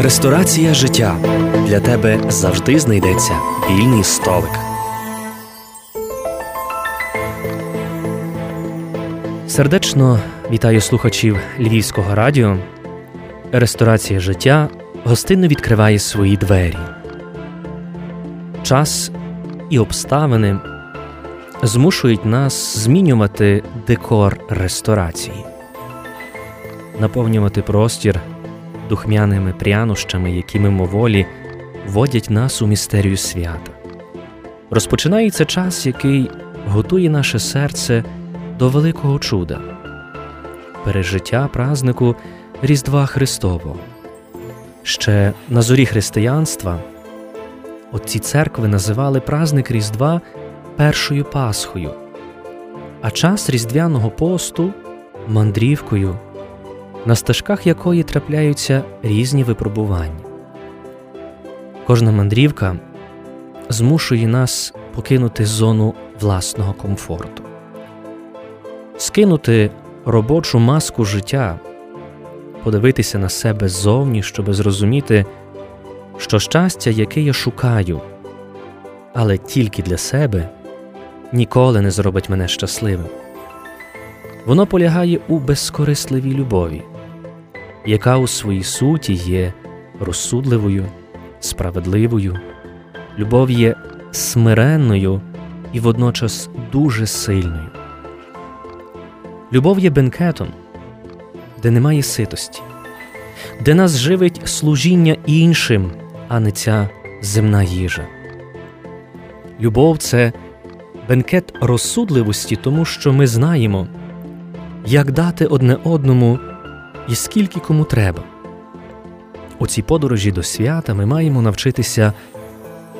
Ресторація життя для тебе завжди знайдеться вільний столик. Сердечно вітаю слухачів Львівського радіо. Ресторація життя гостинно відкриває свої двері. Час і обставини змушують нас змінювати декор ресторації, наповнювати простір духмяними прянощами, які мимоволі водять нас у містерію свята. Розпочинається час, який готує наше серце до великого чуда, пережиття празнику Різдва Христового. Ще на зорі християнства отці церкви називали празник Різдва першою Пасхою, а час Різдвяного посту мандрівкою, на стежках якої трапляються різні випробування. Кожна мандрівка змушує нас покинути зону власного комфорту, скинути робочу маску життя, подивитися на себе ззовні, щоб зрозуміти, що щастя, яке я шукаю, але тільки для себе, ніколи не зробить мене щасливим. Воно полягає у безкорисливій любові, яка у своїй суті є розсудливою, справедливою, любов є смиренною і водночас дуже сильною. Любов є бенкетом, де немає ситості, де нас живить служіння іншим, а не ця земна їжа. Любов це бенкет розсудливості, тому що ми знаємо, як дати одне одному і скільки кому треба. У цій подорожі до свята ми маємо навчитися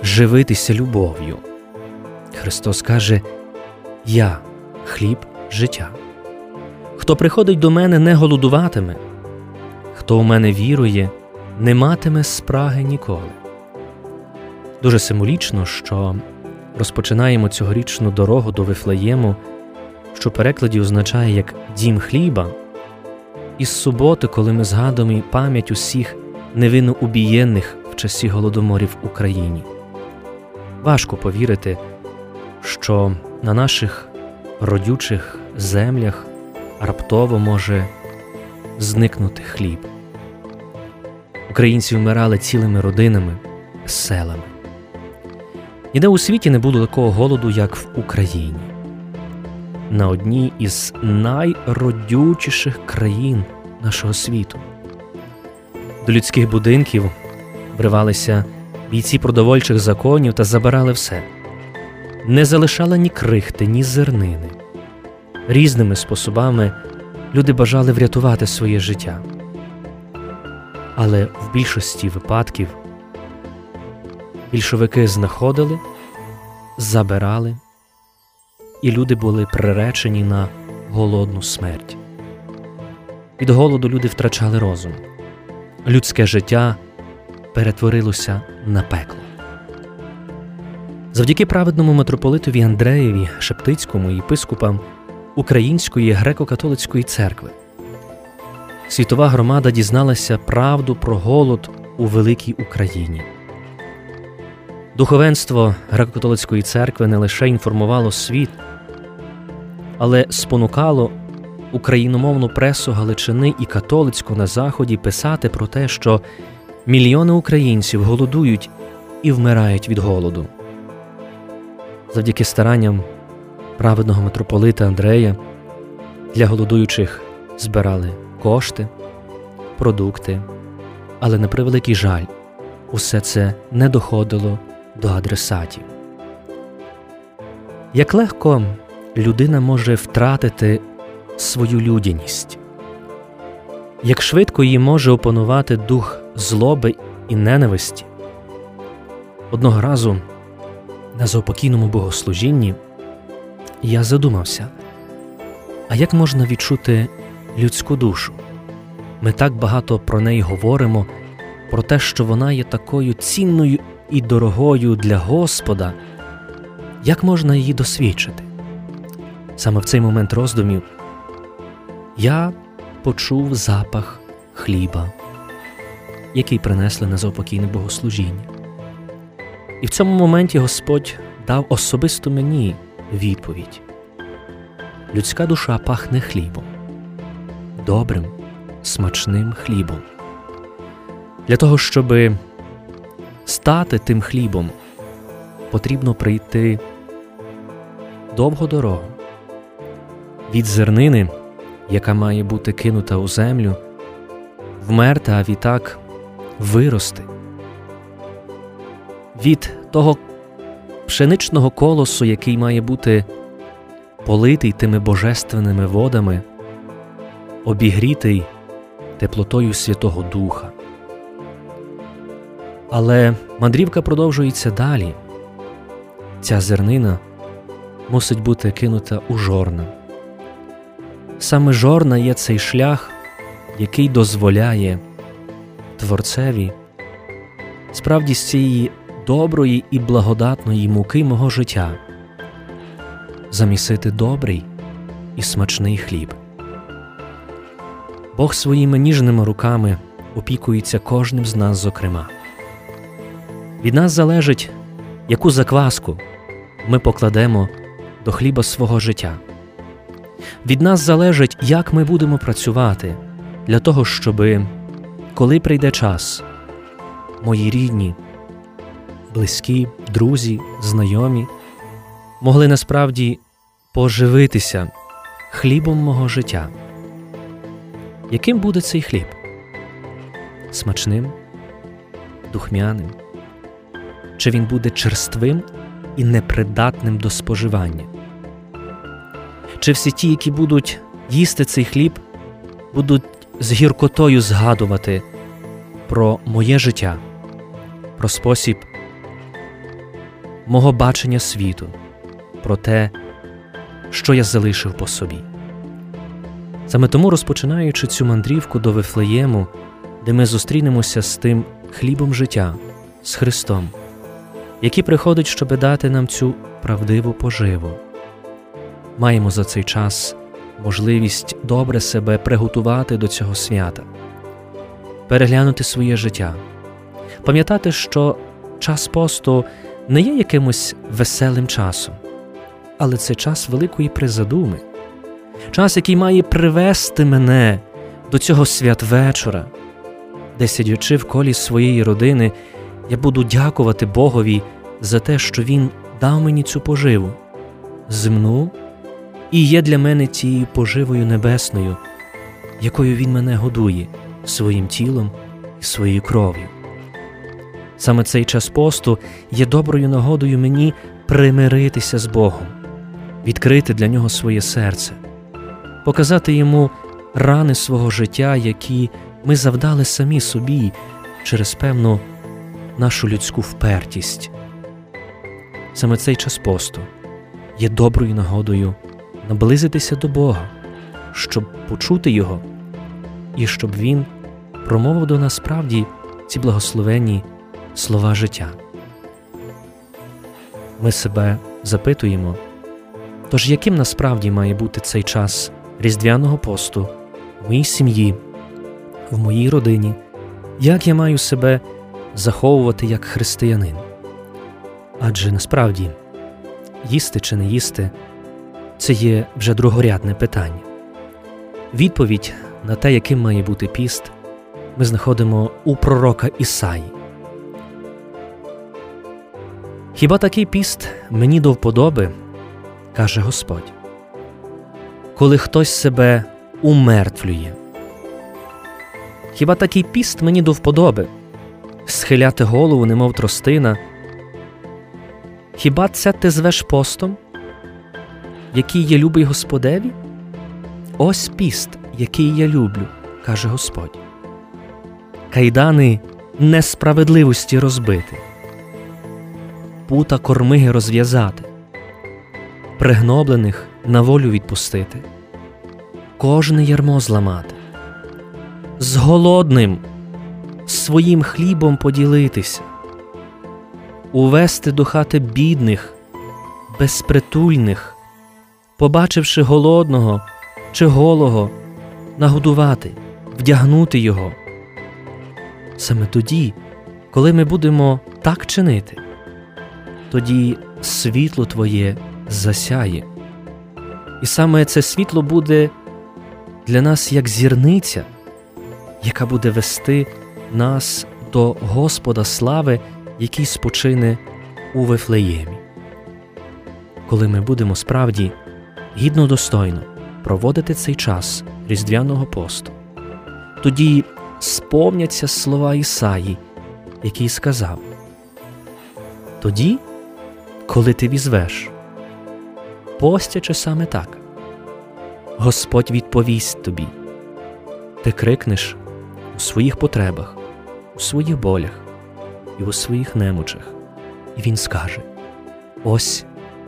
живитися любов'ю. Христос каже: Я хліб життя. Хто приходить до мене, не голодуватиме, хто у мене вірує, не матиме спраги ніколи. Дуже символічно, що розпочинаємо цьогорічну дорогу до Вифлеєму, що в перекладі означає як дім хліба, із суботи, коли ми згадуємо пам'ять усіх невинно убієнних в часі голодоморів в Україні. Важко повірити, що на наших родючих землях раптово може зникнути хліб. Українці вмирали цілими родинами, селами. Ніде у світі не було такого голоду, як в Україні. На одній із найродючіших країн нашого світу. До людських будинків вривалися бійці продовольчих законів та забирали все, не залишали ні крихти, ні зернини. Різними способами люди бажали врятувати своє життя. Але в більшості випадків більшовики знаходили, забирали, і люди були приречені на голодну смерть. Від голоду люди втрачали розум, людське життя перетворилося на пекло. Завдяки праведному митрополитові Андреєві Шептицькому і єпископам Української греко-католицької церкви. Світова громада дізналася правду про голод у великій Україні. Духовенство греко-католицької церкви не лише інформувало світ, але спонукало україномовну пресу Галичини і католицьку на Заході писати про те, що мільйони українців голодують і вмирають від голоду. Завдяки старанням праведного митрополита Андрея для голодуючих збирали кошти, продукти, але на превеликий жаль, усе це не доходило до адресатів. Як легко людина може втратити свою людяність, як швидко її може опанувати дух злоби і ненависті. Одного разу на заупокійному богослужінні я задумався, а як можна відчути людську душу? Ми так багато про неї говоримо, про те, що вона є такою цінною і дорогою для Господа, як можна її досвідчити? Саме в цей момент роздумів я почув запах хліба. який принесли на заупокійне богослужіння. І в цьому моменті Господь дав особисто мені відповідь: людська душа пахне хлібом, добрим, смачним хлібом. Для того, щоб стати тим хлібом, потрібно прийти довгу дорогу від зернини, яка має бути кинута у землю, вмерти, а відтак вирости. Від того пшеничного колосу, який має бути политий тими божественними водами, обігрітий теплотою Святого Духа. Але мандрівка продовжується далі. Ця зернина мусить бути кинута у жорна. Саме жорна є цей шлях, який дозволяє Творцеві справді з цієї доброї і благодатної муки мого життя замісити добрий і смачний хліб. Бог своїми ніжними руками опікується кожним з нас, зокрема. Від нас залежить, яку закваску ми покладемо до хліба свого життя. Від нас залежить, як ми будемо працювати для того, щоб, коли прийде час, мої рідні, близькі, друзі, знайомі могли насправді поживитися хлібом мого життя. Яким буде цей хліб? Смачним, духмяним? Чи він буде черствим і непридатним до споживання? Чи всі ті, які будуть їсти цей хліб, будуть з гіркотою згадувати про моє життя, про спосіб мого бачення світу, про те, що я залишив по собі. Саме тому, розпочинаючи цю мандрівку до Вифлеєму, де ми зустрінемося з тим хлібом життя, з Христом, який приходить, щоб дати нам цю правдиву поживу, маємо за цей час можливість добре себе приготувати до цього свята, переглянути своє життя, пам'ятати, що час посту не є якимось веселим часом, але це час великої призадуми, час, який має привести мене до цього святвечора, де, сидячи в колі своєї родини, я буду дякувати Богові за те, що Він дав мені цю поживу, земну і є для мене цією поживою небесною, якою Він мене годує своїм тілом і своєю кров'ю. Саме цей час посту є доброю нагодою мені примиритися з Богом, відкрити для нього своє серце, показати йому рани свого життя, які ми завдали самі собі через певну нашу людську впертість. Саме цей час посту є доброю нагодою наблизитися до Бога, щоб почути Його, і щоб Він промовив до нас справді ці благословенні слова життя. Ми себе запитуємо, тож яким насправді має бути цей час різдвяного посту в моїй сім'ї, в моїй родині, як я маю себе заховувати як християнин? Адже насправді їсти чи не їсти це є вже другорядне питання. Відповідь на те, яким має бути піст, ми знаходимо у пророка Ісаї. Хіба такий піст мені до вподоби, каже Господь, коли хтось себе умертвлює? Хіба такий піст мені до вподоби схиляти голову, немов тростина? Хіба це ти звеш постом, який є любий Господеві? Ось піст, який я люблю, каже Господь. Кайдани несправедливості розбити пута кормиги розв'язати, пригноблених на волю відпустити, кожне ярмо зламати, з голодним своїм хлібом поділитися, увести до хати бідних, безпритульних, побачивши голодного чи голого, нагодувати, вдягнути його, Саме тоді, коли ми будемо так чинити, тоді світло Твоє засяє. І саме це світло буде для нас як зірниця, яка буде вести нас до Господа слави, який спочине у Вифлеємі. Коли ми будемо справді гідно достойно проводити цей час Різдвяного посту, тоді сповняться слова Ісаї, який сказав: Тоді, коли ти візвеш, постячи саме так, Господь відповість тобі, ти крикнеш у своїх потребах, у своїх болях і у своїх немочах, і Він скаже: Ось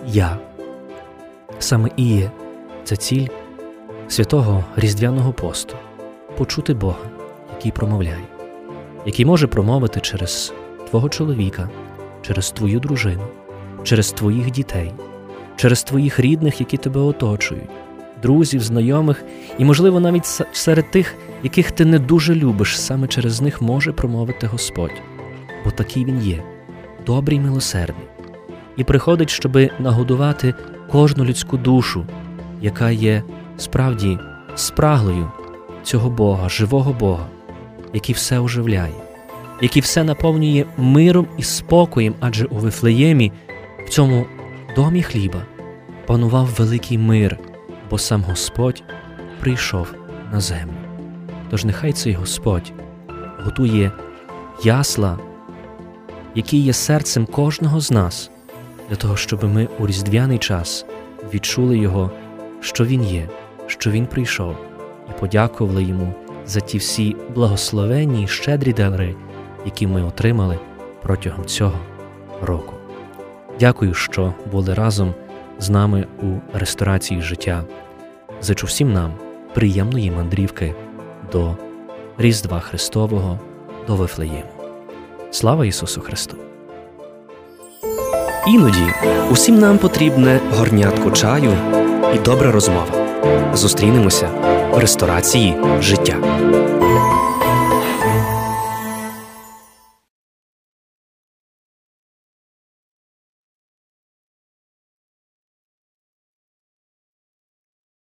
я. Саме і є ця ціль святого Різдвяного посту почути Бога, який промовляє, який може промовити через твого чоловіка, через твою дружину, через твоїх дітей, через твоїх рідних, які тебе оточують, друзів, знайомих, і, можливо, навіть серед тих, яких ти не дуже любиш, саме через них може промовити Господь, бо такий він є, добрий, милосердний, і приходить, щоби нагодувати кожну людську душу, яка є справді спраглою цього Бога, живого Бога, який все оживляє, який все наповнює миром і спокоєм, адже у Вифлеємі, в цьому домі хліба, панував великий мир, бо сам Господь прийшов на землю. Тож нехай цей Господь готує ясла, які є серцем кожного з нас, для того, щоб ми у різдвяний час відчули Його, що Він є, що Він прийшов, і подякували Йому за ті всі благословенні і щедрі дари, які ми отримали протягом цього року. Дякую, що були разом з нами у ресторації життя. Зичу всім нам приємної мандрівки до Різдва Христового, до Вифлеєму. Слава Ісусу Христу! Іноді усім нам потрібне горнятку чаю і добра розмова. Зустрінемося в ресторації життя.